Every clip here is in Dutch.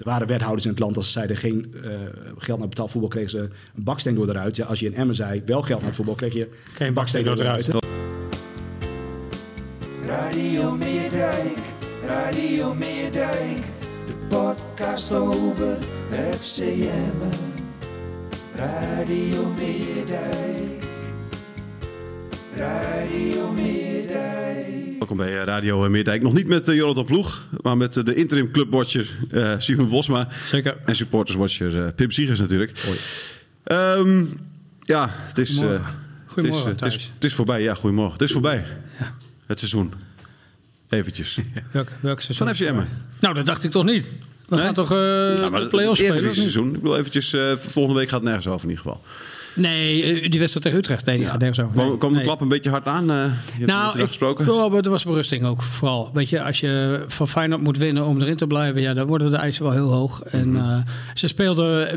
Er waren wethouders in het land als ze zeiden geen eh, geld naar betaald voetbal kregen ze een baksteen door eruit. Ja, als je in Emmen zei wel geld naar het voetbal kreeg je een baksteen door eruit. Radio Meerdijk, Radio Meerdijk, de podcast over FCM. Radio Meerdijk, Radio Meerdijk. Welkom bij eh, Radio Meerdijk. Nog niet met uh, Jonathan Ploeg, maar met uh, de interim clubwatcher uh, Simon Bosma. Zeker. En supporterswatcher uh, Pim Siegers natuurlijk. Um, ja, het is, Goedemorgen. Goedemorgen, het is, het, is, het is voorbij. Ja, goedemorgen. Het is voorbij. Ja. Het seizoen. Eventjes. Welk, welk seizoen? Van FC Emmen. Nou, dat dacht ik toch niet. We Nee? gaan toch uh, Ja, maar de play-offs spelen? niet? seizoen. Ik wil eventjes, volgende week gaat het nergens over in ieder geval. Nee, eh, die wedstrijd tegen Utrecht. Nee, die gaat nergens over. Nee, kwam de nee. klap een beetje hard aan? Uh, je Nou, ik, gesproken. oh, maar er was berusting ook vooral. Weet je, als je van Feyenoord moet winnen om erin te blijven, ja, dan worden de eisen wel heel hoog. En Mhm. eh, ze speelden,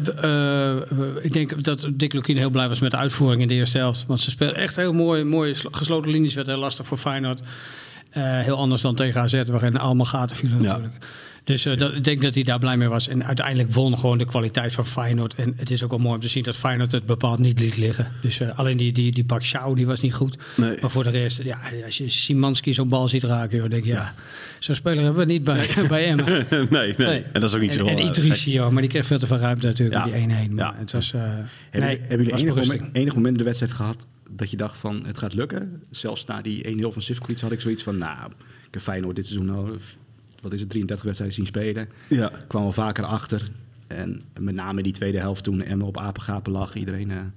ik denk dat Dick Lukien heel blij was met de uitvoering in de eerste helft. Want ze speelden echt heel mooi, mooi sl- gesloten linies, werd heel lastig voor Feyenoord. Heel anders dan tegen AZ, waarin allemaal gaten vielen Ja. Dus eh, dat, ik denk dat hij daar blij mee was. En uiteindelijk won gewoon de kwaliteit van Feyenoord. En het is ook wel mooi om te zien dat Feyenoord het bepaald niet liet liggen. Dus eh, alleen die, die, die die was niet goed. Nee. Maar voor de rest, ja, als je Simanski zo'n bal ziet raken, joh, denk je, ja, zo'n speler hebben we niet bij, bij Emmen. nee, nee, En dat is ook niet en, zo... En eh, Idrissi, joh, maar die kreeg veel te veel ruimte natuurlijk Ja. die 1-1. Maar Ja. het was, eh Hebben, nee, hebben jullie enig moment, enig moment in de wedstrijd gehad dat je dacht van het gaat lukken? Zelfs na die 1-0 van Sivkovic had ik zoiets van, nou, ik heb Feyenoord dit seizoen nou, wat is het, 33 wedstrijden zien spelen. Ja. Kwam wel vaker achter. En met name die tweede helft toen Emmen op apengapen lag. Iedereen...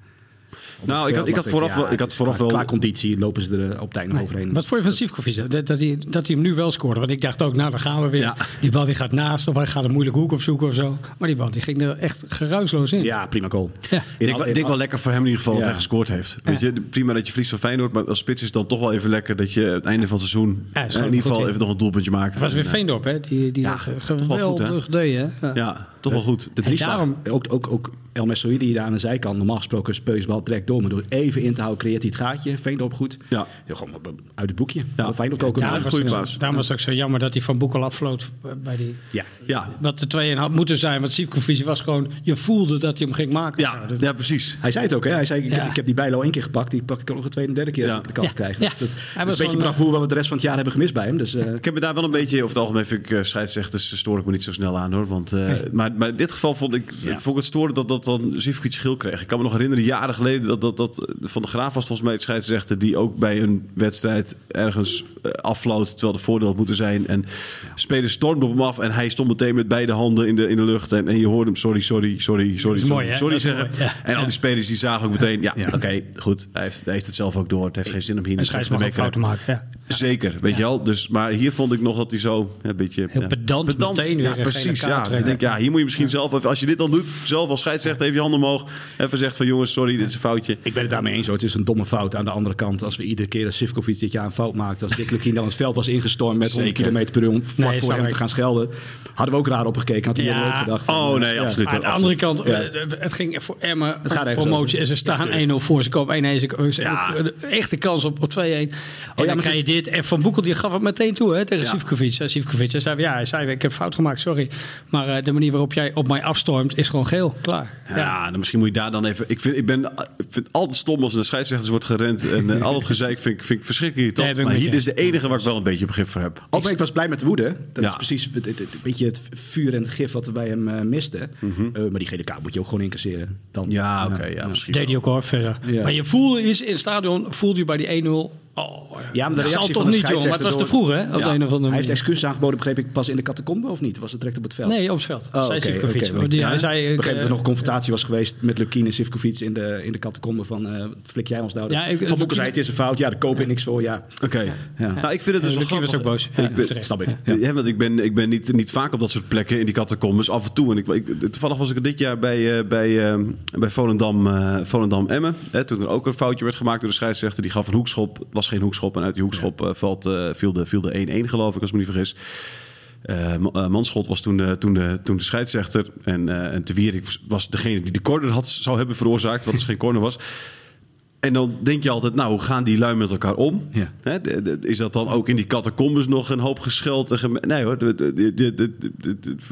Nou, ik had- ik had vooraf wel- ik had vooraf qua, wel- Qua conditie lopen ze er op tijd nog overheen. Wat vond je van Sivkovic? Dat, dat, hij, dat hij hem nu wel scoorde. Want ik dacht ook, nou dan gaan we weer. Ja. Die bal die gaat naast of hij gaat een moeilijke hoek opzoeken of zo. Maar die bal die ging er echt geruisloos in. Ja, prima goal. Ja. Ik denk, wel- denk lekker voor hem in ieder geval dat hij gescoord heeft. Weet je, prima dat je verliest van Feyenoord, maar als spits is het dan toch wel even lekker dat je het einde van het seizoen eh, in ieder geval even nog een doelpuntje maakt. Het was weer En, eh, Veendorp, hè? Die, die eh, toch wel goed, hè? geweldig deed, hè? Ja. Toch wel goed. De drie daarom- ook, ook, ook El die daar aan de zijkant, normaal gesproken speusbal direct door. Maar door even in te houden, creëert hij het gaatje. Veendorp goed. Ja. gewoon uit het boekje. Ja. Feyenoord ook. Ja, een was, goede paas. daarom was het ook zo jammer dat hij van Boekel afvloot bij die... ja. Ja, Wat de 2 had moeten zijn. Want Sivkovic was gewoon... Je voelde dat hij hem ging maken. ja, Dat- ja, precies. Hij zei het ook, hè? Hij zei: ik, Ja. heb, ik heb die bijlo één keer gepakt. Die pak ik ook nog een tweede en derde keer Ja. als ik de kans Ja. krijg. Ja. Dus dat, Hij dat is was een beetje gewoon, bravoer wat we de rest van het jaar hebben gemist bij hem. Dus, eh, Ik heb me daar wel een beetje, over het algemeen vind ik uh, scheidsrechters stoor ik me niet zo snel aan hoor. Want, eh, Nee. maar, maar in dit geval vond ik, Ja. vond ik het storen dat, dat dan Zivkovic geel kreeg. Ik kan me nog herinneren, jaren geleden, dat, dat, dat Van de Graaf was volgens mij de scheidsrechter die ook bij een wedstrijd ergens eh, afvloot, terwijl de voordeel had moeten zijn. En spelers stormden op hem af en hij stond meteen met beide handen in de, in de lucht. En, en je hoorde hem sorry, sorry, sorry, sorry, mooi, sorry, zeggen. mooi, ja. En al die spelers die zagen ook meteen, ja, Ja. oké, goed. Hij heeft, hij heeft het zelf ook door. Het heeft geen zin om hier Een nu scheids terug mag te maken. Ja. Zeker, weet je wel. Dus, maar hier vond ik nog dat hij zo een beetje... Heel pedant meteen weer precies. Ja. Ik denk, ja, hier moet je misschien zelf... even- Als je dit dan doet, zelf als scheidsrechter even je handen omhoog. Even zegt van jongens, sorry, dit is een foutje. ik ben het daarmee eens. Hoor. Het is een domme fout. Aan de andere kant, als we iedere keer als Sivkovic dit jaar een fout maakte. Als Dick Lukien dan het veld was ingestormd met 100 Zeker. km per uur. om vlak Nee, voor hem ik. te gaan schelden. Hadden we ook raar opgekeken. Had hij Ja. ook gedacht. van, Oh, nee, ja. absoluut. Aan de andere kant, Ja. eh, het ging voor Emmen Het gaat promotie. En ze staan 1-0 voor. Ze komen 1-1. Ze komen- ze Ja. echte kans op, op 2-1. En dan maar krijg je het dit. En Van Boekel die gaf het meteen toe hè, tegen Ja. Sivkovic. En Sivkovic hij zei, ja, hij zei, ik heb fout gemaakt, sorry. Maar eh, de manier waarop jij op mij afstormt is gewoon geel. Klaar. Ja, dan misschien moet je daar dan even... Ik vind, ik ben, ik vind het altijd stom als een scheidsrechters wordt gerend. En eh, al het gezeik vind ik, vind ik verschrikkelijk irritant. ik maar hier is de enige waar ik wel een beetje begrip voor heb. Ook, maar ik was blij met de woede. Dat Ja. is precies het, het, het- een beetje het vuur en het gif wat we bij hem eh, misten. Eh, maar die gele kaart moet je ook gewoon incasseren. Dan, Ja, oké, ja, misschien Deed hij ook hoor, verder. Ja. Maar je voelde is in het stadion, voelde je bij die 1-0... Oh, Ja, maar de reactie toch van de niet, joh. Maar het was te vroeg, hè? Op Ja. de een of andere Hij heeft excuses aangeboden, begreep ik, pas in de catacombe of niet? Was het direct op het veld? Nee, op het veld. Oh, zei oké, Sivkovic. die- ja. Hij zei... Ik begreep dat er eh, nog een confrontatie was geweest met Lukien en Sivkovic in de, in de catacombe van... eh flik jij ons nou? Dat- Ja, ik- van Boeken Lukien- zei het is een fout, ja, daar koop ik niks voor, ja. Oké. Ja. Nou, ik vind het dus wel Lukien was grappig. ook boos. Ja, ik ben. Snap ik. Ja. Ja. want ik ben, ik ben niet, niet vaak op dat soort plekken in die catacombes. Af en toe. En ik, ik, toevallig was ik dit jaar bij, eh, bij, eh, bij Volendam, eh, Volendam Emmen. Hè, toen er ook een foutje werd gemaakt door de scheidsrechter. Die gaf een hoekschop. Het was geen hoekschop. En uit die hoekschop eh, valt, eh, viel de viel de 1-1 geloof ik, als ik me niet vergis. Eh, Ma- Manschot was toen de, toen de, toen de scheidsrechter. En, eh en Te Wierik was degene die de corner had, zou hebben veroorzaakt. Wat dus geen corner was. En dan denk je altijd, nou, hoe gaan die lui met elkaar om? Ja. Hè, de- de- is dat dan ook in die catacombes nog een hoop gescheld? Nee hoor, de,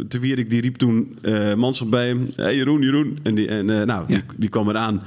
de Wierik die riep toen uh, Mansel bij hem. Hey, Jeroen, Jeroen. En, die, en nou, die, die kwam eraan.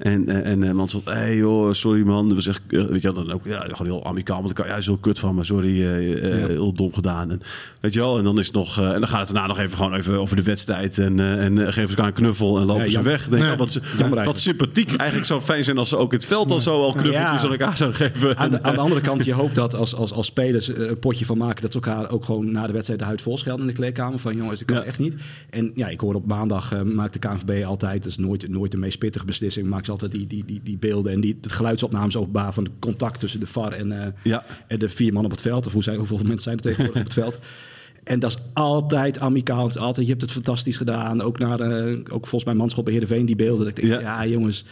En, eh, en eh, Mansel, hé hey, joh, sorry man. Dat was echt, eh, weet je dan ook ja, gewoon heel amicaal met elkaar. Ja, is heel kut van me, sorry, Ja. heel dom gedaan. En, weet je wel, en dan is het nog, en dan gaat het daarna nog even gewoon even over de wedstrijd. En, en geven ze elkaar een knuffel en lopen Ja, ze weg. Denk, ik, wat, wat sympathiek eigenlijk zou fijn zijn als ze ook het veld al zo al knuffeltjes aan elkaar zouden geven. Aan de, aan de andere kant, je hoopt dat als, als, als spelers er een potje van maken... dat ze elkaar ook gewoon na de wedstrijd de huid vol schelden in de kleedkamer. Van jongens, dat kan echt niet. En ja, ik hoor op maandag, maakt de KNVB altijd... dat is nooit, nooit de meest pittige beslissing... maakt altijd die, die, die, die beelden en die het geluidsopnames openbaar... van de contact tussen de VAR en, eh, Ja. en de vier man op het veld. Of hoe zijn, hoeveel mensen zijn er tegenwoordig op het veld? En dat is altijd amicaal. Het is altijd, je hebt het fantastisch gedaan. Ook, naar, eh, ook volgens mij Manschop bij Heerenveen die beelden. Dat ik denk, Ja. ja, jongens...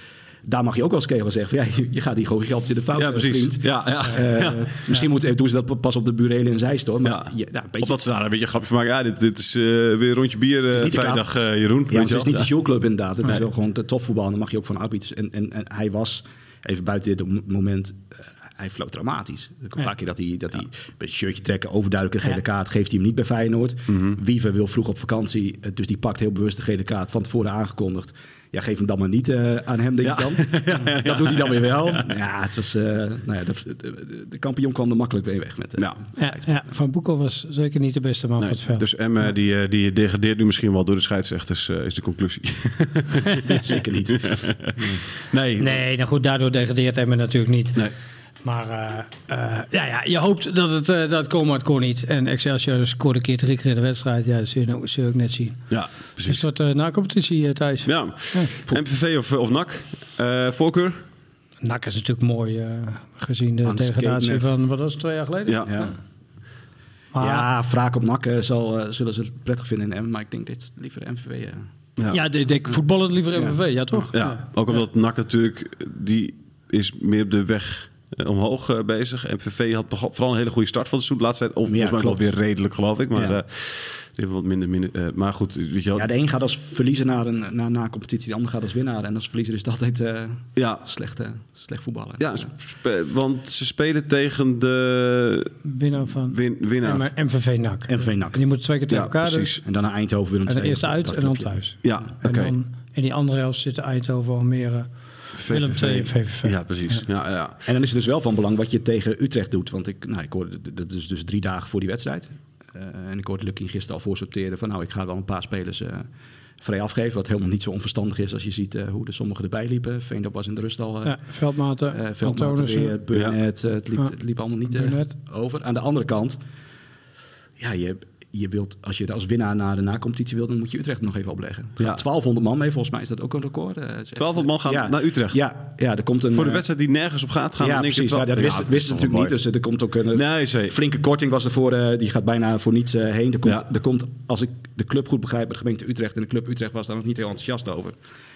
Daar mag je ook wel eens kegel zeggen. Van, ja, je, gaat hier gewoon gigantisch in de fout, Ja, eh, precies. vriend. Ja, ja. Eh, Ja. Misschien moeten doen ze dat pas op de burelen in Zeist hoor. Maar Ja. een beetje, Of dat ze daar een beetje een grapje van maken. Ja, dit, dit is eh, weer een rondje bier de vrijdag, Jeroen. ja, het is niet de showclub inderdaad. Het is wel gewoon de topvoetbal. En dan mag je ook van arbiters. En, en, en hij was, even buiten dit mo- moment, hij floot dramatisch. Een paar Ja. keer dat hij, dat hij een shirtje trekken, overduidelijk een gele kaart, geeft hij hem niet bij Feyenoord. Mhm. Wiever wil vroeg op vakantie, dus die pakt heel bewust de gele kaart van tevoren aangekondigd. Ja, geef hem dan maar niet eh, aan hem, denk Ja. ik dan. Dat doet hij dan weer wel. Ja, het was, eh, nou ja, de, de, de, kampioen kwam er makkelijk weer weg met. eh, Ja. Ja, ja, Van Boekel was zeker niet de beste man Nee, van het veld. dus Emme die, die degradeert nu misschien wel door de scheidsrechters, eh, is de conclusie. Zeker niet. nee. Nee, nou goed, daardoor degradeert hij me natuurlijk niet. Nee. Maar eh, eh, ja, ja, je hoopt dat het, eh, dat het kon, het niet. En Excelsior scoorde een keer drie keer in de wedstrijd. Ja, dat zul je, nou- zul je ook net zien. Ja, Dus precies. het wordt uh, na competitie uh, thuis. Ja. MVV of, of NAC? Eh, voorkeur? NAC is natuurlijk mooi uh, gezien de degradatie van, wat was het, twee jaar geleden? Ja. Ja. Maar, ja, wraak op nakken zal, zullen ze prettig vinden in M. Maar ik denk dit liever MVV. eh. Ja. ja, de, de, voetballen liever Ja. MVV, ja toch? Ja, ook omdat NAC natuurlijk, die is meer op de weg omhoog eh, bezig. MVV had vooral een hele goede start van de seizoen. De laatste tijd, of volgens mij klopt. weer redelijk, geloof ik. Maar Ja. eh, wat minder, minder eh, maar goed, weet je wel. Ja, de een gaat als verliezer naar een naar, naar competitie, de ander gaat als winnaar. En als verliezer is het altijd eh, ja, slecht, eh, slecht voetballen. ja, want ze spelen tegen de Winnaar van win, winnaar. MVV NAC. MVV NAC. En die moeten twee keer tegen Ja, elkaar precies. doen. En dan naar Eindhoven weer een En eerst uit en dan thuis. Ja, En oké. dan in die andere helft zitten Eindhoven, Almere, Willem II en VVV. Ja, precies. Ja, ja. En dan is het dus wel van belang wat je tegen Utrecht doet. Want ik, nou, ik hoorde, dat is dus drie dagen voor die wedstrijd. Eh, en ik hoorde Lucky gisteren al voorsorteren van... nou, ik ga wel een paar spelers eh, vrij afgeven. Wat helemaal niet zo onverstandig is als je ziet eh, hoe er sommigen erbij liepen. Veendorp was in de rust al... Ja, Veldmaten, Veldmaten weer, Burnett, het, liep, het liep allemaal niet over. Aan de andere kant, ja, je, je wilt, als je als winnaar naar de nacompetitie wilt, dan moet je Utrecht nog even opleggen. Ja. 1200 man mee, volgens mij is dat ook een record. eh, het is echt, 1200 man gaan ja, naar Utrecht. Ja, ja, er komt een... Voor de eh, wedstrijd die nergens op gaat, gaan ja, keer precies. Ja, 12. dat wisten, is natuurlijk niet. Dus er komt ook een. Nee, zeker. flinke korting was er voor. eh, die gaat bijna voor niets eh, heen. Er komt, er komt, als ik de club goed begrijp, de gemeente Utrecht en de club Utrecht was daar nog niet heel enthousiast over.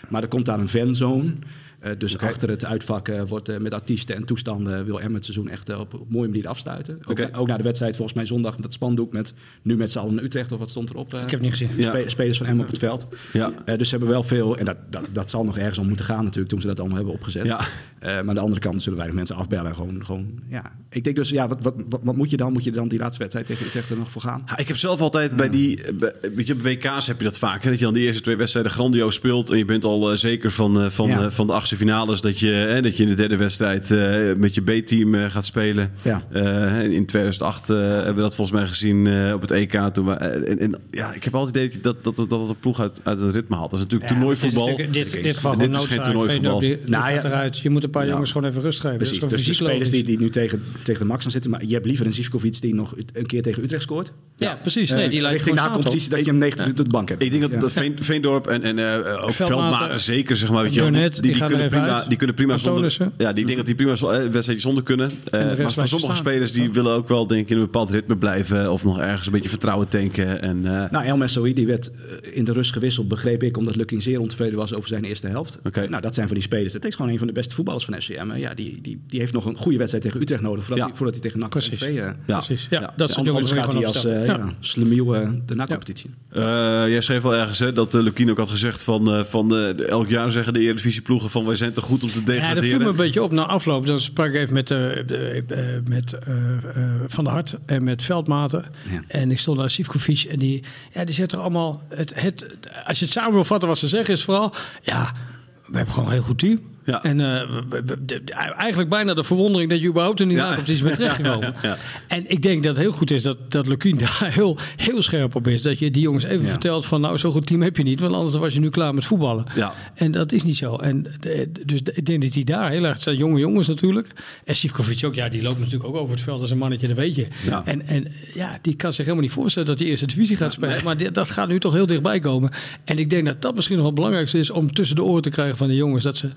Maar er komt daar een fanzone. Eh, dus achter het uitvak eh, wordt eh, met artiesten en toestanden wil Emmen het seizoen echt eh, op, op mooie manier afsluiten. Ook, Oké. ook naar de wedstrijd volgens mij zondag met dat spandoek met nu met z'n allen naar Utrecht of wat stond erop. Ik heb het niet gezien. Ja. Spelers van Emmen op het veld. Ja. Eh, dus ze hebben wel veel, en dat, dat, dat zal nog ergens om moeten gaan natuurlijk toen ze dat allemaal hebben opgezet. Ja. Eh, maar aan de andere kant zullen weinig mensen afbellen. Gewoon, gewoon, ja. Ik denk dus, ja, wat, wat, wat, wat moet je dan? Moet je dan die laatste wedstrijd tegen Utrecht er nog voor gaan? Ja, ik heb zelf altijd bij die. bij- Weet je, op WK's heb je dat vaak. Hè? Dat je dan de eerste twee wedstrijden grandioos speelt. En je bent al zeker van, eh, van, Ja. eh, van de achtste finales. Dat je, hè, dat je in de derde wedstrijd eh, met je B-team eh, gaat spelen. Ja. Eh, in 2008 eh, hebben we dat volgens mij gezien eh, op het EK. Toen we, en, en, ja, ik heb altijd het idee dat, dat, dat, dat het een ploeg uit, uit een ritme haalt. Dat is natuurlijk Ja, toernooivoetbal. dit, dit geval Dit gewoon is geen toernooivoetbal. Veendorp, Die, die Nou, gaat ja. eruit. Je moet een paar jongens gewoon even rust geven. Precies. Dus de spelers die, die nu tegen, tegen de max gaan zitten. Maar je hebt liever een Zivkovic die nog een keer tegen Utrecht scoort. Ja, precies. Nee, die lijkt richting na competitie dat je hem 90 minuten op de bank hebt. Ik denk dat, Veendorp en, en eh, ook Veldmaten, zeker, zeg maar. Weet je, wel, die, Burnett, die, kunnen prima, uit. die kunnen prima zonder... Ja, die denken dat die prima zo- eh, wedstrijdje zonder kunnen. Eh, maar voor sommige staan. spelers die willen ook wel denk ik in een bepaald ritme blijven. Of nog ergens een beetje vertrouwen tanken. En, eh, Nou, El Messoui die werd in de rust gewisseld, begreep ik, omdat Lukking zeer ontevreden was over zijn eerste helft. Oké. Nou, dat zijn van die spelers. Het is gewoon een van de beste voetballers van FCM. hè. Ja, die, die, die heeft nog een goede wedstrijd tegen Utrecht nodig voordat, Ja. hij, voordat hij tegen NAC Precies. Ja. Precies. Ja, Ja. dat soort Anders jongens gaat hij als eh ja. slemiel de nacompetitie. Eh, jij schreef wel ergens hè, dat uh, Lukien ook had gezegd van, eh, van eh, elk jaar zeggen de Eredivisie-ploegen van wij zijn te goed om te Ja, dat degraderen. viel me een beetje op na afloop. Dan sprak ik even met, de- eh, met eh, Van der Hart en met Veldmaten. Ja. En ik stond naar Sivkovic en die, ja, die zegt er allemaal... Het, het, als je het samen wil vatten wat ze zeggen is vooral... Ja, we hebben gewoon een heel goed team. Ja. En eh, eigenlijk bijna de verwondering dat je überhaupt er niet Ja. aan op is bent terechtgekomen. Ja. En ik denk dat het heel goed is dat, dat daar heel, heel scherp op is. Dat je die jongens even vertelt van nou, zo'n goed team heb je niet. Want anders was je nu klaar met voetballen. Ja. En dat is niet zo. En de- dus ik denk dat hij daar heel erg... Het zijn jonge jongens natuurlijk. En Sivkovic ook. Ja, die loopt natuurlijk ook over het veld als een mannetje, dat weet je. En, en ja, die kan zich helemaal niet voorstellen dat hij eerste divisie gaat spelen. Maar die- dat gaat nu toch heel dichtbij komen. En ik denk dat dat misschien nog wel het belangrijkste is... om tussen de oren te krijgen van de jongens... dat ze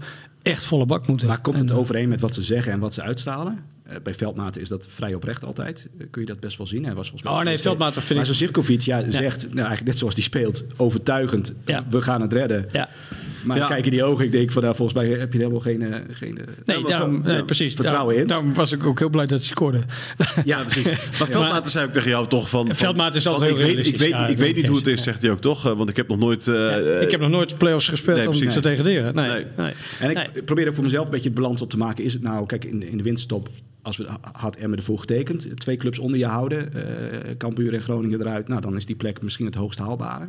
echt volle bak moeten. Maar komt het En, eh, overeen met wat ze zeggen en wat ze uitstralen? Eh, bij Veldmaten is dat vrij oprecht altijd. Eh, kun je dat best wel zien. Hij was volgens mij Oh, nee, Veldmaten vind maar ik- zo'n Zivkovic ja, zegt, nou, eigenlijk net zoals hij speelt, overtuigend. Ja. We gaan het redden. Ja. Maar Ja. ik kijk in die ogen, ik denk van, nou, volgens mij heb je helemaal geen... eh, geen eh, Nee, maar daarom, van- nee, precies. Vertrouwen in. Daarom was ik ook heel blij dat hij scoorde. Ja, precies. Maar Veldmaten zei ook tegen jou toch van... van- Veldmaten is van, altijd ik heel weet, ik realistisch. weet, Ja, ik weet niet hoe het is, ja. zegt hij ook toch? Eh, Want ik heb nog nooit... eh, ik heb nog nooit play-offs gespeeld nee, om te degraderen. Nee, Nee. nee. En ik Nee. probeer ook voor mezelf een beetje de balans op te maken. Is het nou, kijk, in de, in de winterstop, als we had Emmen ervoor getekend, twee clubs onder je houden, eh Cambuur en Groningen eruit, nou dan is die plek misschien het hoogst haalbare.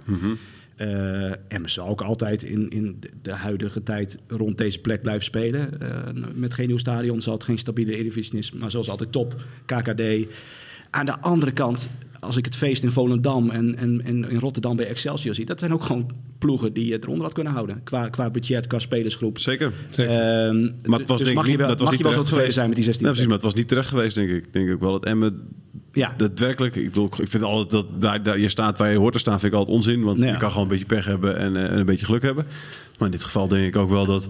Eh, Emmen zal ook altijd in, in de- huidige tijd rond deze plek blijven spelen. Eh, met geen nieuw stadion zal het geen stabiele Eredivisie is, maar zoals altijd top, KKD. Aan de andere kant, als ik het feest in Volendam en, en, en in Rotterdam bij Excelsior zie, dat zijn ook gewoon ploegen die je eronder had kunnen houden. Qua, qua budget, qua spelersgroep. Zeker. Zeker. Ehm, Maar het was dus denk mag ik je niet, wel, dat was niet je wel zo terecht tevreden geweest. zijn met die 16 Ja, precies, maar het was niet terecht geweest, denk ik. Ik denk ook wel dat Emmen Ja. daadwerkelijk... Ik bedoel, ik vind altijd dat daar, daar je staat waar je hoort te staan, vind ik altijd onzin. Want Ja. je kan gewoon een beetje pech hebben en, eh, en een beetje geluk hebben. Maar in dit geval denk ik ook wel dat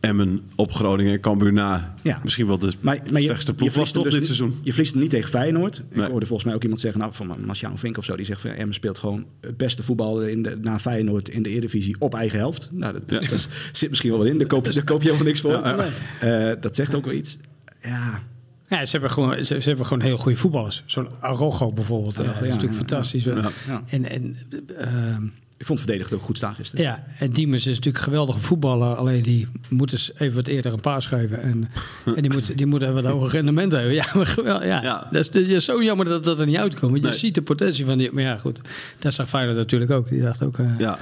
Emmen op Groningen en Cambuur na... Ja. misschien wel de Maar, maar je, slechtste je ploeg was toch dus dit niet- seizoen. Je verliest hem niet tegen Feyenoord. Nee. Ik hoorde volgens mij ook iemand zeggen, nou, van Marciano Vink of zo, die zegt van Emmen speelt gewoon het beste voetbal in de, na Feyenoord in de Eredivisie op eigen helft. Nou, dat, Ja. dat zit misschien wel in. Daar koop, daar koop je helemaal niks voor. Ja, Eh, dat zegt ook wel iets. Ja, Ja, ze hebben gewoon, ze, ze hebben gewoon heel goede voetballers. Zo'n Arrojo bijvoorbeeld. Ja, dat is ja, natuurlijk ja, fantastisch. ja. Ja. En, en, ehm, ik vond het verdedigd ook goed staan gisteren. ja, en Diemers is natuurlijk een geweldige voetballer. Alleen die moet eens even wat eerder een paas geven. En, en die, moet, die moet even wat hoger rendement hebben. Ja, maar gewel- ja, Ja. Dat, is, dat is zo jammer dat dat er niet uitkomt. Want je Nee. ziet de potentie van die... Maar ja, goed. Dat zag Feyenoord natuurlijk ook. Die dacht ook... eh, Ja.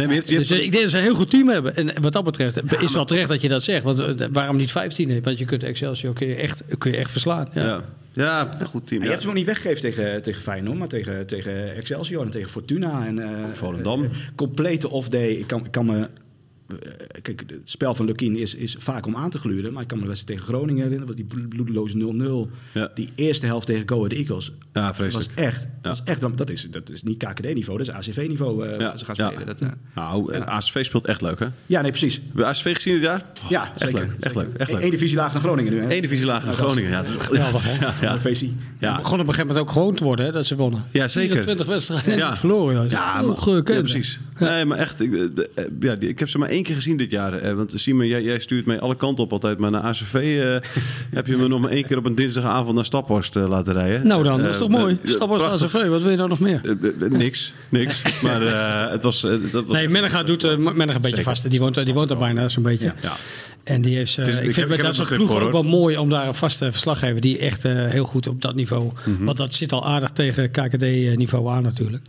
Nee, maar je hebt, je Dus ik denk dat ze een heel goed team hebben. En wat dat betreft is wel terecht dat je dat zegt. Want eh, waarom niet 15? Want je kunt Excelsior kun je echt, kun je echt verslaan. Ja. ja. Ja, een goed team. Ja, je hebt ze nog niet weggegeven tegen, tegen Feyenoord, maar tegen, tegen Excelsior en tegen Fortuna. En, eh, Volendam. eh, complete off-day. Ik kan, ik kan me... eh, Kijk, het spel van Lukien is, is vaak om aan te gluren. Maar ik kan me de wedstrijd tegen Groningen herinneren. Want die bloedeloze 0-0. Ja. Die eerste helft tegen Go Ahead Eagles. Ja, vreselijk. was echt... Dat, was echt dat, is, dat is niet KKD-niveau, dat is ACV-niveau eh, ze gaan spelen. Dat, eh, Nou, ASV speelt echt leuk, hè? ja, nee, precies. Heb je ASV gezien dit jaar? Oh, Ja, echt zeker. leuk. Echt zeker. leuk. Echt leuk. Eén divisie laag naar Groningen nu. hè? Eén divisie lager naar Groningen. Ja, Geweldig, hè? Ja, ja. Ja. VC. Ja. Begon op een gegeven moment ook gewoon te worden hè, dat ze wonnen. Ja, zeker. 24 wedstrijden en Ja. verloren. Maar, ja, precies. Nee, maar echt, ik, eh, eh, ja, ik heb ze maar één keer gezien dit jaar. eh, Want Simon, jij, jij stuurt mij alle kanten op altijd. Maar naar ACV eh, heb je me nog maar één keer op een dinsdagavond naar Staphorst eh, laten rijden. Nou dan, dat is Eh, toch mooi? eh, Staphorst. ACV, wat wil je nou nog meer? Eh, eh, eh, niks, niks. Maar eh, het was... eh, dat was Nee, Menega doet uh, Menega een beetje Zeker. vast. Die woont, die woont daar bijna zo'n beetje. Ja. En die is, eh, ik vind dat er is begrip ploeg voor, ook wel mooi om daar een vaste verslaggever die echt eh, heel goed op dat niveau. Mhm. Want dat zit al aardig tegen KKD-niveau aan natuurlijk.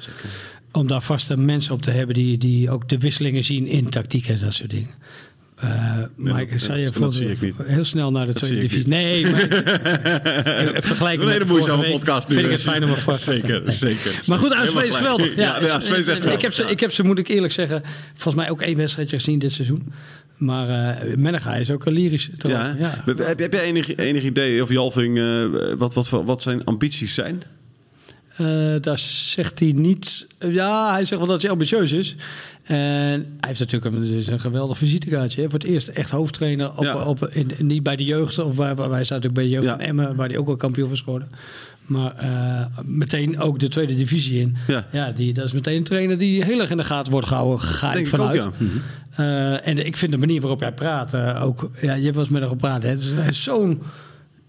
Om daar vaste mensen op te hebben die, die ook de wisselingen zien in tactiek en dat soort dingen. Eh, maar ik zei je dat voor- zie ik niet. heel snel naar de Dat tweede divisie. Nee, maar in vergelijking Een hele moeizame podcast nu. Vind ik het fijn om er vast te Zeker, zeker. Maar goed, ASV is geweldig. Ja, Ja, de ASV is echt ik, geweldig. heb ze, ik heb ze, moet ik eerlijk zeggen, volgens mij ook één wedstrijdje gezien dit seizoen. Maar Menega is ook een lyrisch. Ja, ja. Heb, heb, jij enig, enig idee, of Jalving, eh, wat, wat, wat zijn ambities zijn? Eh, daar zegt hij niet. Ja, hij zegt wel dat hij ambitieus is. En hij heeft natuurlijk een, dus een geweldig visitekaartje. Hè. Voor het eerst echt hoofdtrainer. Op, Ja. op, in, niet bij de jeugd. Of waar, waar, wij zaten natuurlijk bij de jeugd Ja. van Emmen. Waar hij ook wel kampioen was geworden. Maar eh, meteen ook de tweede divisie in. Ja. die, dat is meteen een trainer die heel erg in de gaten wordt gehouden. Ga Denk ik ik ook, vanuit. ja. Eh, en ik vind de manier waarop hij praat ook. Ja, je was met hem gepraat. Het is- Hij is zo'n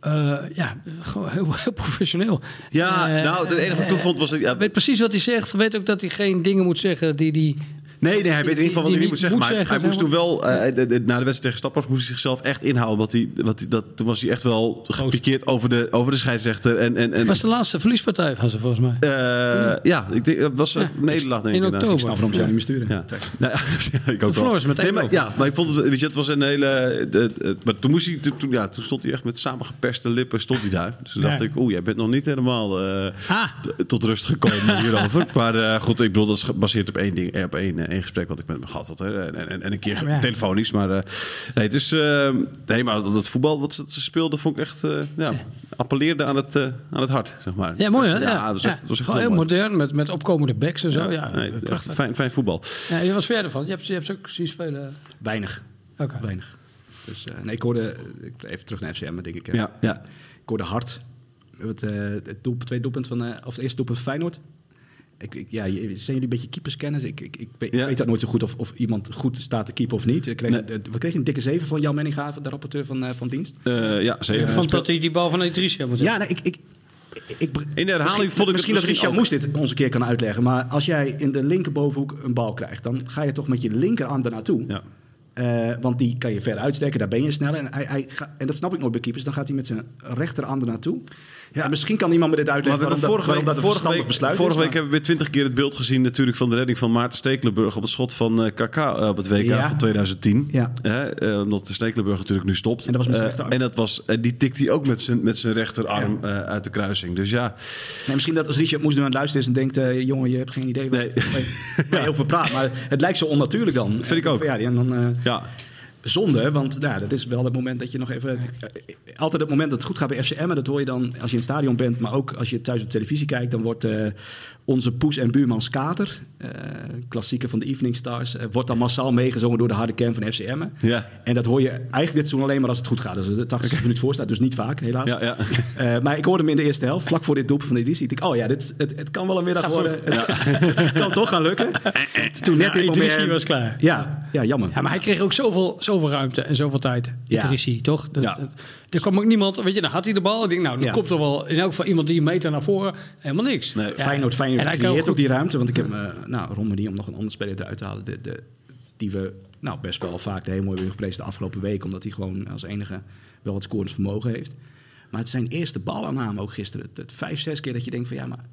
eh, ja, gewoon heel, heel professioneel. Ja, Eh, nou, het enige wat ik toen vond was... dat- Ja, Weet precies wat hij zegt. Weet ook dat hij geen dingen moet zeggen die... die Nee, nee, hij weet in ieder geval wat hij niet moet zeggen. moet Maar zeggen, hij moest toen wel, eh, de- de- na de wedstrijd tegen Stappers, moest hij zichzelf echt inhouden. Want hij, wat hij, dat, toen was hij echt wel gepikeerd over de, over de scheidsrechter. En, en, en, Het was de laatste verliespartij van ze volgens mij. eh, ja, ik denk, het was een Ja, nederlaag denk in ik. inderdaad. oktober. Ik snap waarom ze jou niet meer sturen. Ja. Nou, ja, ik ook wel. meteen nee, maar, ja, maar ik vond het, weet je, het was een hele. de- de- maar toen moest hij, toen, ja, toen stond hij echt met samengeperste lippen, stond hij daar. Dus toen Ja. dacht ik, oeh, jij bent nog niet helemaal eh, Ah. tot rust gekomen hierover. Maar eh, goed, ik bedoel, dat is gebaseerd op één ding, op één, één gesprek wat ik met hem gehad had. Hè. En, en, en een keer Ja, maar ja. telefonisch, maar eh, nee, het is, eh, nee, maar dat voetbal wat ze, ze speelden, vond ik echt, eh, ja, appelleerde aan het, eh, aan het hart, zeg maar. Ja, mooi hè? Ja, dat was was echt heel mooi. modern met, met opkomende backs en zo. Ja, nee, echt fijn, fijn voetbal. Ja, wat vind jij ervan? Je hebt, je hebt ze ook zien spelen. Weinig. Oké. Weinig. Dus, eh, nee, ik hoorde, ik, even terug naar FCM, denk ik. Ja, ja. Ik hoorde hard. Het, eh het doelpunt, tweede doelpunt van, eh, of het eerste doelpunt van Feyenoord. Ik, ik, ja, zijn jullie een beetje keeperskennis? Ik, ik, ik, weet, Ja. ik weet dat nooit zo goed of, of iemand goed staat te keepen of niet. Ik kreeg, Nee. we kregen een dikke zeven van Jan Menninga, de rapporteur van, eh, van dienst. Eh, ja. Ik vond dat hij die bal van Idrissia moet Ja, nee, ik, ik, ik, ik- In de herhaling misschien, vond ik het misschien dat Richard ook. Moes dit ons een keer kan uitleggen. Maar als jij in de linkerbovenhoek een bal krijgt, dan ga je toch met je linkerarm ernaartoe. Ja. Eh, want die kan je verder uitsteken, daar ben je sneller. En, hij, hij ga- en dat snap ik nooit bij keepers. Dan gaat hij met zijn rechterarm ernaartoe. Ja. En misschien kan iemand me dit Maar uitleggen we waarom dat, vorige waarom dat een vorige week, besluit vorige is. week hebben we weer twintig keer het beeld gezien natuurlijk van de redding van Maarten Stekelenburg op het schot van eh KK op het WK Ja. van 2010. Ja. Hè, eh, omdat de Stekelenburg natuurlijk nu stopt. En dat was met zijn Eh, rechterarm. en dat was, die tikt hij ook met zijn, met zijn rechterarm eh, uit de kruising. Dus ja, Nee, misschien dat als Richard Moes nu aan het luisteren is en denkt... eh, jongen, je hebt geen idee waar Nee. je je over praat. Maar het lijkt zo onnatuurlijk dan. Vind ik ook. Ja, en dan... eh, ja. Zonde, want nou, dat is wel het moment dat je nog even... Altijd het moment dat het goed gaat bij FCM... en dat hoor je dan als je in het stadion bent... maar ook als je thuis op televisie kijkt... dan wordt eh, onze poes en buurman Skater... eh klassieker van de Evening Stars... eh, wordt dan massaal meegezongen door de harde kern van FCM. Ja. En dat hoor je eigenlijk dit seizoen alleen maar als het goed gaat. Dus de 80 minuten voor staat, dus niet vaak helaas. Ja, ja. Eh, maar ik hoorde hem in de eerste helft, vlak voor dit doelpunt van de editie. Ik dacht, oh ja, dit, het, het kan wel een middag Gaat worden. Het, het kan toch gaan lukken. Toen net Ja, dit Idrissi moment... was klaar. Ja, ja jammer. Ja, maar hij kreeg ook zoveel, zoveel ruimte en zoveel tijd. Ja. Idrissi, toch? Dat, Ja. dat- er kwam ook niemand, weet je, dan had hij de bal. Ik denk, nou, dan Ja. komt er wel in elk geval iemand die een meter naar voren. Helemaal niks. Nee. Ja. Feyenoord, En Feyenoord creëert ook die ruimte. Want ik heb, eh nou, Romani, om nog een andere speler eruit te halen... De, de, die we nou, best wel vaak de heel mooi hebben gepleegd de afgelopen week. Omdat hij gewoon als enige wel wat scorend vermogen heeft. Maar het zijn eerste balaanname ook gisteren. Het, het vijf, zes keer dat je denkt van ja, maar...